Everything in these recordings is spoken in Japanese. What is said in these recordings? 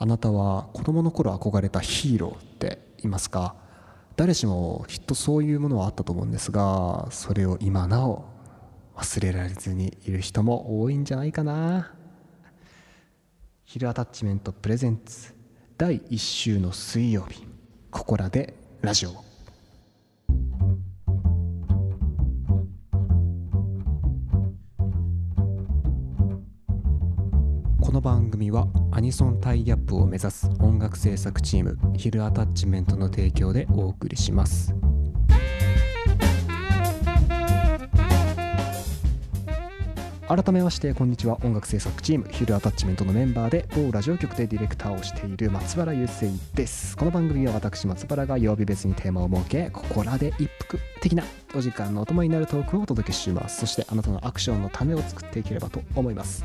あなたは子供の頃憧れたヒーローっていますか？誰しもきっとそういうものはあったと思うんですがそれを今なお忘れられずにいる人も多いんじゃないかな。ヒルアタッチメントプレゼンツ第1週の水曜日ここらでラジオこの番組はアニソンタイアップを目指す音楽制作チームヒルアタッチメントの提供でお送りします。改めましてこんにちは。音楽制作チームヒルアタッチメントのメンバーで某ラジオ局でディレクターをしている松原雄生です。この番組は私松原が曜日別にテーマを設けここらで一服的なお時間のお供になるトークをお届けします。そしてあなたのアクションの種を作っていければと思います。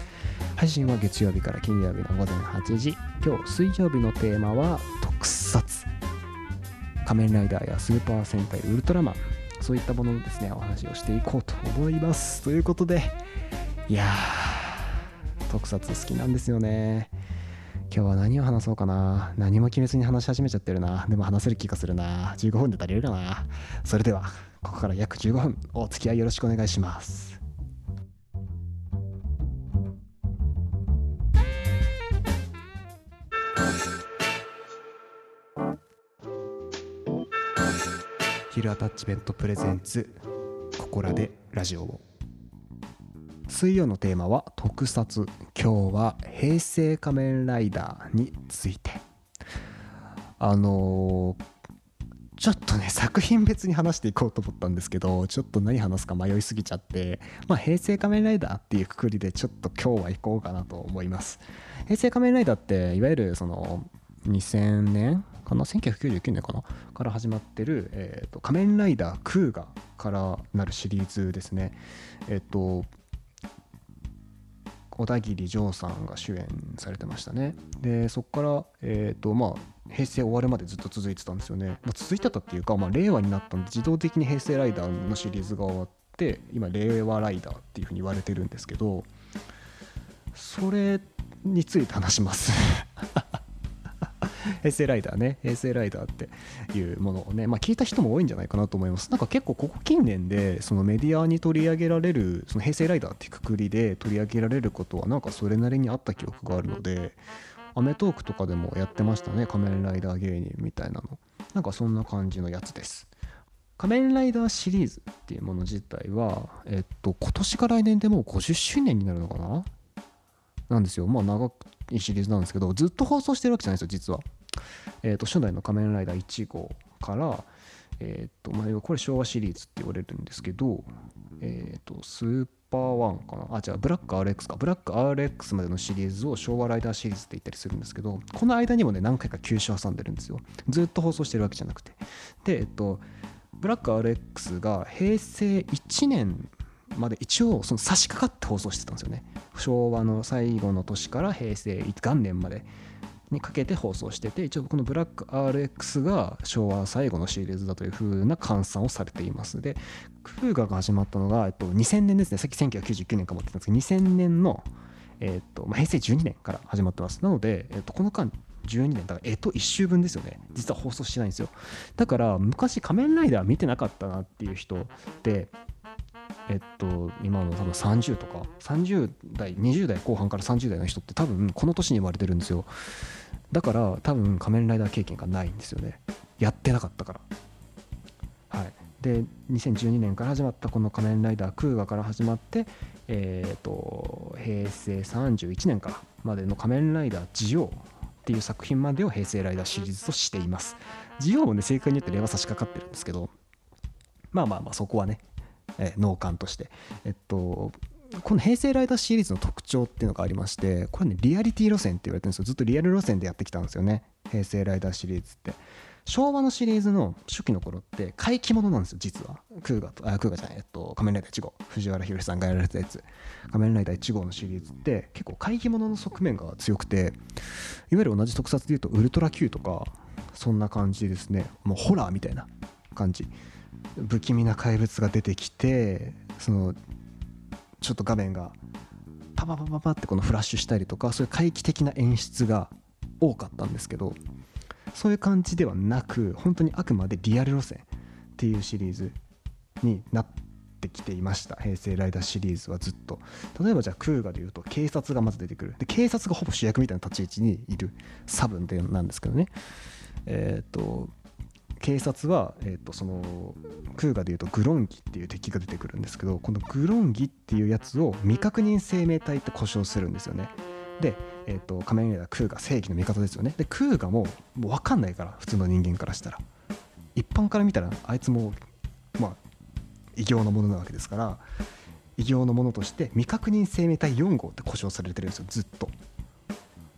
配信は月曜日から金曜日の午前8時。今日水曜日のテーマは特撮。仮面ライダーやスーパー戦隊ウルトラマン。そういったもののですねお話をしていこうと思います。ということでいやー特撮好きなんですよね。今日は何を話そうかな。何も決めずに話し始めちゃってるな。でも話せる気がするな。15分で足りるかな。それではここから約15分お付き合いよろしくお願いします。ヒルアタッチメントプレゼンツここらでラジオを。水曜のテーマは特撮。今日は平成仮面ライダーについて。あのーちょっとね作品別に話していこうと思ったんですけどちょっと何話すか迷いすぎちゃって。まあ平成仮面ライダーっていうくくりでちょっと今日は行こうかなと思います。平成仮面ライダーっていわゆるその2000年かな1999年かな？から始まってる、えーと仮面ライダークーガからなるシリーズですね。えっ、と小田切丈さんが主演されてましたね。でそこから、えーとまあ、平成終わるまでずっと続いてたんですよね、まあ、続いてたっていうか、まあ、令和になったんで自動的に平成ライダーのシリーズが終わって今令和ライダーっていうふうに言われてるんですけどそれについて話します。平成ライダーね。平成ライダーっていうものをね、まあ、聞いた人も多いんじゃないかなと思います。なんか結構ここ近年でそのメディアに取り上げられるその平成ライダーっていうくくりで取り上げられることはなんかそれなりにあった記憶があるのでアメトークとかでもやってましたね。仮面ライダー芸人みたいなの。なんかそんな感じのやつです。仮面ライダーシリーズっていうもの自体は、えっと、今年か来年でもう50周年になるのかな？なんですよ。まあ長いシリーズなんですけど、ずっと放送してるわけじゃないですよ、実は。えっ、と、初代の仮面ライダー1号から、えっ、と、まあ、これ昭和シリーズって言われるんですけど、えっ、と、スーパーワンかな？あ、じゃあ、ブラック RX か。ブラック RX までのシリーズを昭和ライダーシリーズって言ったりするんですけど、この間にもね、何回か休止挟んでるんですよ。ずっと放送してるわけじゃなくて。で、えっ、と、ブラック RX が平成1年まで一応その差し掛かって放送してたんですよね昭和の最後の年から平成元年までにかけて放送してて一応このブラック RX が昭和最後のシリーズだというふうな換算をされています。でクーガが始まったのが、えっと、2000年ですねさっき1999年かもってたんですけど2000年の、えっとまあ、平成12年から始まってます。なので、えっと、この間12年だからえっと1週分ですよね。実は放送してないんですよ。だから昔仮面ライダー見てなかったなっていう人ってえっと今の多分30とか30代20代後半から30代の人って多分この年に生まれてるんですよ。だから多分仮面ライダー経験がないんですよね。やってなかったから。はい。で2012年から始まったこの仮面ライダークーガから始まってえっと平成31年からまでの仮面ライダージオっていう作品までを平成ライダーシリーズとしています。ジオウもね正確に言って令和差し掛かってるんですけどまあまあまあそこはねえー脳幹として。えっとこの平成ライダーシリーズの特徴っていうのがありましてこれねリアリティ路線って言われてるんですよ。ずっとリアル路線でやってきたんですよね。平成ライダーシリーズって。昭和のシリーズの初期の頃って怪奇物なんですよ実は。クウガとあクウガじゃないえっと仮面ライダー1号。藤岡弘さんがやられたやつ。仮面ライダー1号のシリーズって結構怪奇物の側面が強くていわゆる同じ特撮でいうとウルトラ Q とかそんな感じですね。もうホラーみたいな感じ。不気味な怪物が出てきてそのちょっと画面がパパパパパってこのフラッシュしたりとかそういう怪奇的な演出が多かったんですけどそういう感じではなく本当にあくまでリアル路線っていうシリーズになってきていました。平成ライダーシリーズはずっと。例えばじゃあクーガでいうと警察がまず出てくる。で警察がほぼ主役みたいな立ち位置にいるサブンでなんですけどね。えっ、と警察は、えー、とそのクーガでいうとグロンギっていう敵が出てくるんですけどこのグロンギっていうやつを未確認生命体って故障するんですよね。で、えー、と仮面ライダークーガ正義の味方ですよね。でクーガももう分かんないから普通の人間からしたら。一般から見たらあいつもまあ異形のものなわけですから異形のものとして未確認生命体4号って故障されてるんですよずっと。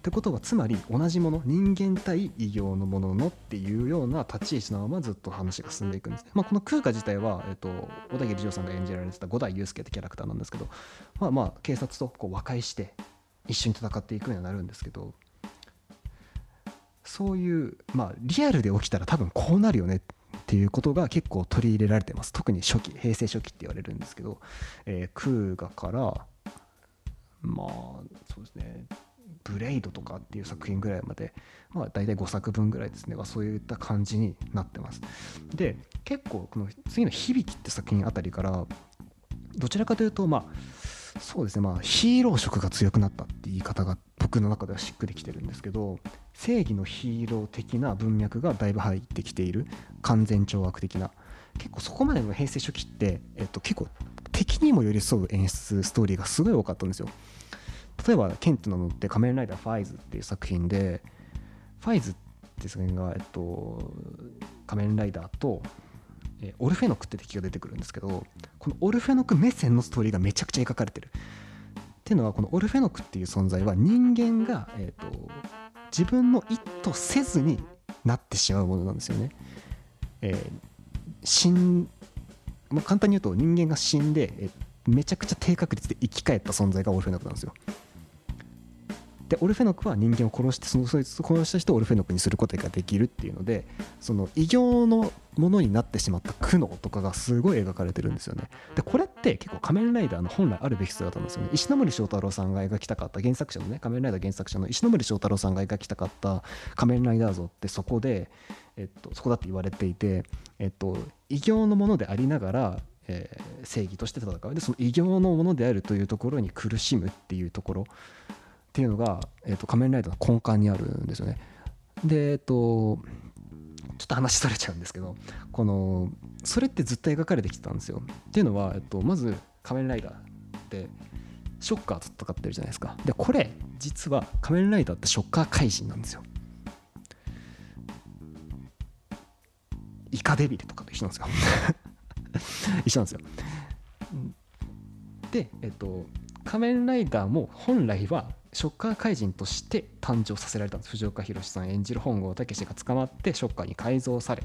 ってことはつまり同じもの人間対異形のもののっていうような立ち位置のままずっと話が進んでいくんです。ね、まあ、この空海自体は、えっと、小田切丈さんが演じられてた五代祐介ってキャラクターなんですけどまあまあ警察とこう和解して一緒に戦っていくようになるんですけどそういうまあリアルで起きたら多分こうなるよねっていうことが結構取り入れられてます。特に初期平成初期って言われるんですけど、えー、空ガからまあそうですね。ブレイドとかっていう作品ぐらいまで、まあ、大体5作分ぐらいですね、まあ、そういった感じになってます。で結構この次の「響き」って作品あたりからどちらかというとまあそうですね。まあヒーロー色が強くなったって言い方が僕の中ではしっくりきてるんですけど正義のヒーロー的な文脈がだいぶ入ってきている完全懲悪的な。結構そこまでの平成初期って、えっと、結構敵にも寄り添う演出ストーリーがすごい多かったんですよ。例えばケントの乗って仮面ライダーファイズっていう作品でファイズって作品が、えっと、仮面ライダーと、えオルフェノクって敵が出てくるんですけどこのオルフェノク目線のストーリーがめちゃくちゃ描かれてるっていうのはこのオルフェノクっていう存在は人間が、えーと、自分の意図せずになってしまうものなんですよね。えー、死んまあ、簡単に言うと人間が死んで、えめちゃくちゃ低確率で生き返った存在がオルフェノクなんですよ。でオルフェノクは人間を殺してそのそいつ殺した人をオルフェノクにすることができるっていうのでその異形のものになってしまった苦悩とかがすごい描かれてるんですよね。でこれって結構仮面ライダーの本来あるべき姿なんですよね。石森章太郎さんが描きたかった原作者のね仮面ライダー原作者の石森章太郎さんが描きたかった仮面ライダー像ってそこで、えっと、そこだって言われていて、えっと、異形のものでありながらえー、正義として戦う。でその異形のものであるというところに苦しむっていうところ。っていうのが、えーと、仮面ライダーの根幹にあるんですよね。で、えっ、ー、と、ちょっと話それちゃうんですけど、この、それってずっと描かれてきてたんですよ。っていうのは、えっと、まず仮面ライダーってショッカーと戦ってるじゃないですか。で、これ、実は仮面ライダーってショッカー怪人なんですよ。イカデビルとかと一緒なんですよ 一緒なんですよ。で、えっと、仮面ライダーも本来はショッカー怪人として誕生させられたんです。藤岡弘さん演じる本郷武が捕まってショッカーに改造され。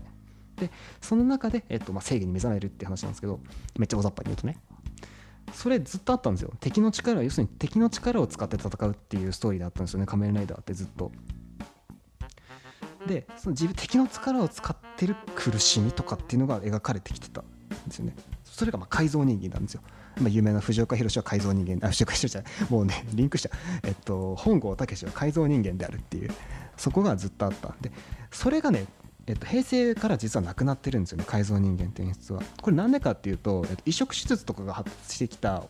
でその中で、えっとまあ、正義に目覚めるって話なんですけどめっちゃ大雑把に言うとね。それずっとあったんですよ。敵の力要するに敵の力を使って戦うっていうストーリーだったんですよね。仮面ライダーってずっと。でその自分敵の力を使ってる苦しみとかっていうのが描かれてきてたんですよね。それがま改造人間なんですよ。まあ、有名な藤岡弘は改造人間あ藤岡弘じゃもうねリンクした、えっと、本郷武は改造人間であるっていう。そこがずっとあった。んでそれがねえっと、平成から実はなくなってるんですよね。改造人間って演出は。これなんでかっていうと、えっと、移植手術とかが発達してきた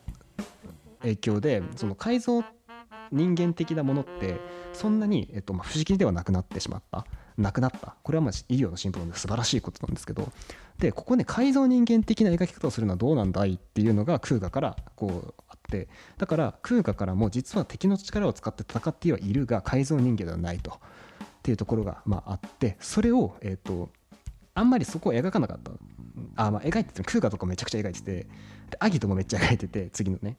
影響でその改造人間的なものってそんなに、えっとまあ、不思議ではなくなってしまった。なくなった。これはまあ医療の進歩で素晴らしいことなんですけどでここね改造人間的な描き方をするのはどうなんだいっていうのが空ガからこうあってだから空ガからも実は敵の力を使って戦ってはいるが改造人間ではないと。っていうところがまああってそれをえっ、とあんまりそこを描かなかった。あまあ描いてて空ガとかめちゃくちゃ描いててでアギトもめっちゃ描いてて次のね。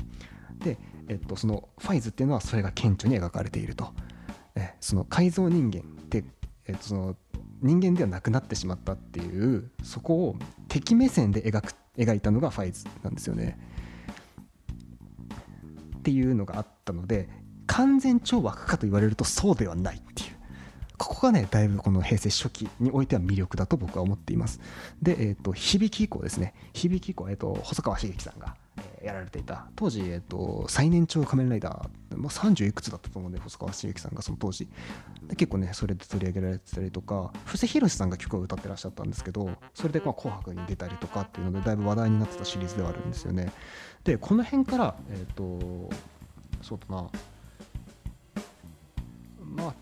で、えっと、そのファイズっていうのはそれが顕著に描かれていると。えその改造人間ってえっと、その人間ではなくなってしまったっていうそこを敵目線で描く描いたのがファイズなんですよね。っていうのがあったので完全懲悪かと言われるとそうではないっていう。ここがねだいぶこの平成初期においては魅力だと僕は思っています。で、えーと、響き以降ですね。響き以降、えーと、細川茂樹さんが、やられていた。当時、えーと、最年長仮面ライダー、まあ、30いくつだったと思うんで細川茂樹さんがその当時。結構ねそれで取り上げられてたりとか布施宏さんが曲を歌ってらっしゃったんですけどそれでまあ紅白に出たりとかっていうのでだいぶ話題になってたシリーズではあるんですよね。でこの辺からえっ、とそうだな。まあ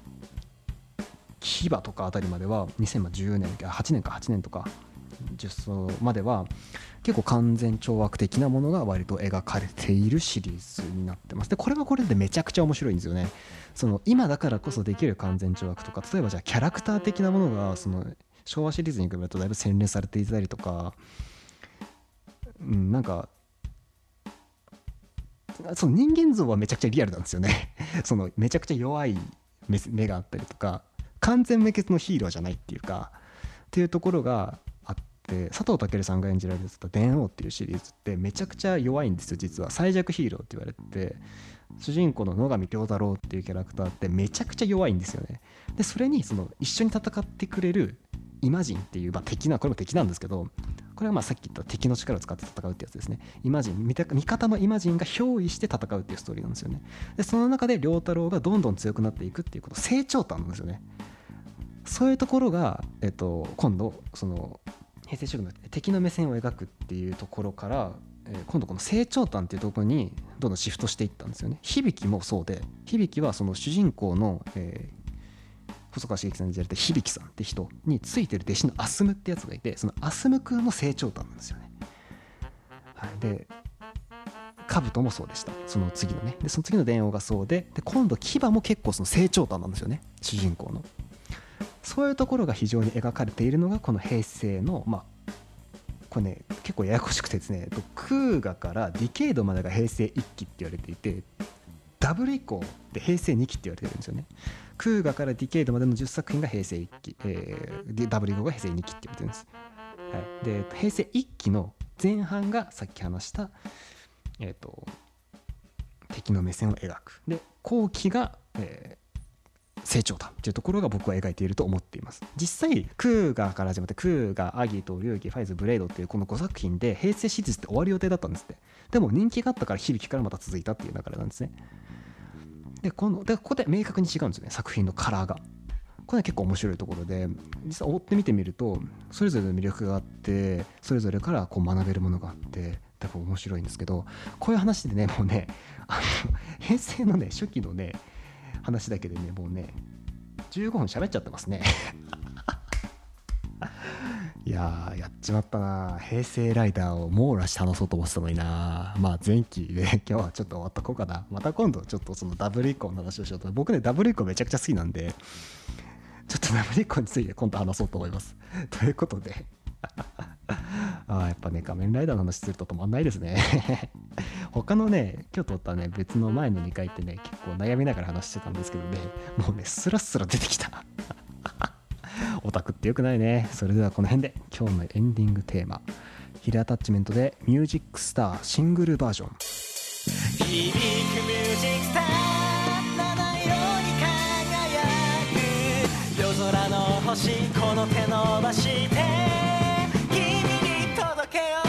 牙とかあたりまでは2010年8年か8年とか10層までは結構完全懲悪的なものが割と描かれているシリーズになってます。でこれはこれでめちゃくちゃ面白いんですよね。その今だからこそできる完全懲悪とか例えばじゃあキャラクター的なものがその昭和シリーズに比べるとだいぶ洗練されていたりとかうんなんかその人間像はめちゃくちゃリアルなんですよね。そのめちゃくちゃ弱い目があったりとか完全無欠のヒーローじゃないっていうかっていうところがって佐藤健さんが演じられてた「電王」っていうシリーズってめちゃくちゃ弱いんですよ実は。最弱ヒーローって言われてて主人公の野上京太郎っていうキャラクターってめちゃくちゃ弱いんですよね。でそれにその一緒に戦ってくれるイマジンっていう、まあ、敵なこれも敵なんですけどこれはまあさっき言った敵の力を使って戦うってやつですね。イマジン味方のイマジンが憑依して戦うっていうストーリーなんですよね。でその中で良太郎がどんどん強くなっていくっていうこと成長端なんですよね。そういうところが、えっと、今度その平成主義の敵の目線を描くっていうところから、えー、今度この成長端っていうところにどんどんシフトしていったんですよね響もそうで響はその主人公の、えー、細川茂樹さんに演じられた響さんって人についてる弟子のアスムってやつがいてそのアスム君の成長端なんですよね。はい、で兜もそうでしたその次のねでその次の電王がそうでで今度牙も結構その成長端なんですよね主人公の。そういうところが非常に描かれているのがこの平成のまあこれね結構ややこしくてですね空河からディケイドまでが平成1期って言われていてダブル以降で平成2期って言われてるんですよね。空河からディケイドまでの10作品が平成1期、えー、ダブル以降が平成2期って言われてるんです、はい、で平成1期の前半がさっき話したえっ、ー、と敵の目線を描く。で後期が、え成長だっていうところが僕は描いていると思っています。実際クーガーから始まってクーガーアギト龍騎ファイズブレイドっていうこの5作品で平成シリーズって終わる予定だったんですって。でも人気があったから響きからまた続いたっていう流れなんですね。でこのでここで明確に違うんですよね作品のカラーが。これは結構面白いところで実は追って見てみるとそれぞれの魅力があってそれぞれからこう学べるものがあって多分面白いんですけどこういう話でねもうねあの平成のね初期のね話だけでねもうね15分喋っちゃってますね。いややっちまったな。平成ライダーを網羅して話そうと思ってたのにな。まあ前期で 今日はちょっと終わっとこうかな。また今度ちょっとそのダブル以降の話をしようと。僕ねダブル以降めちゃくちゃ好きなんでちょっとダブル以降について今度話そうと思います。ということで。あやっぱね仮面ライダーの話すると止まんないですね。他のね今日撮ったね別の前の2回ってね結構悩みながら話してたんですけどねもうねスラスラ出てきた。オタクってよくないね。それではこの辺で今日のエンディングテーマ。ヒルアタッチメントで「ミュージックスター」シングルバージョン。響くミュージックスター七色に輝く。夜空の星この手伸ばして君に届けよう。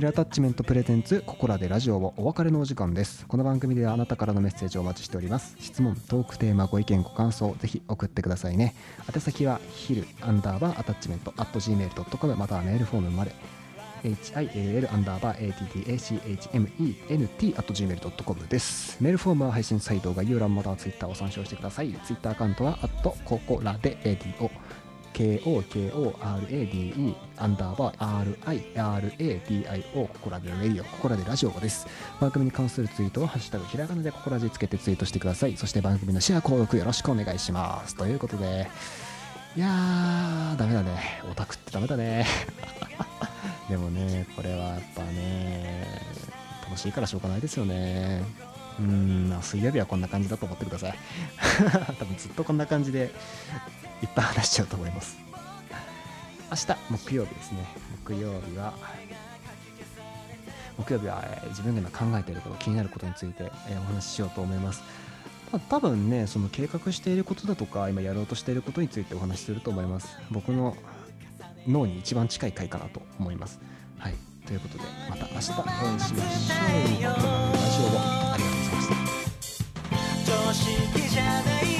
ヒルアタッチメントプレゼンツココラでラジオをお別れのお時間です。この番組ではあなたからのメッセージをお待ちしております。質問トークテーマご意見ご感想ぜひ送ってくださいね。宛先はヒルアンダーバーアタッチメント at gmail.com またはメールフォームまで HILL アンダーバー ATTACHMENT at gmail.com です。メールフォームは配信サイト概要欄または Twitter を参照してください。Twitter アカウントはアットココラで ADO KOKORADE アンダーバー RIRADIO ここらでラディオここらでラジオです。番組に関するツイートはハッシュタグひらがなでここらじつけてツイートしてください。そして番組のシェア購読よろしくお願いします。ということでいやーダメだね。オタクってダメだね。でもねこれはやっぱね楽しいからしょうがないですよね。うん、水曜日はこんな感じだと思ってください。多分ずっとこんな感じでいっぱい話しちゃうと思います。明日木曜日ですね。木曜日は木曜日はえー自分が今考えていること気になることについて、えーお話ししようと思います、まあ、多分ねその計画していることだとか今やろうとしていることについてお話しすると思います。僕の脳に一番近い回かなと思います。はい。ということでまた明日お会いしましょう。ラジオを常識じゃない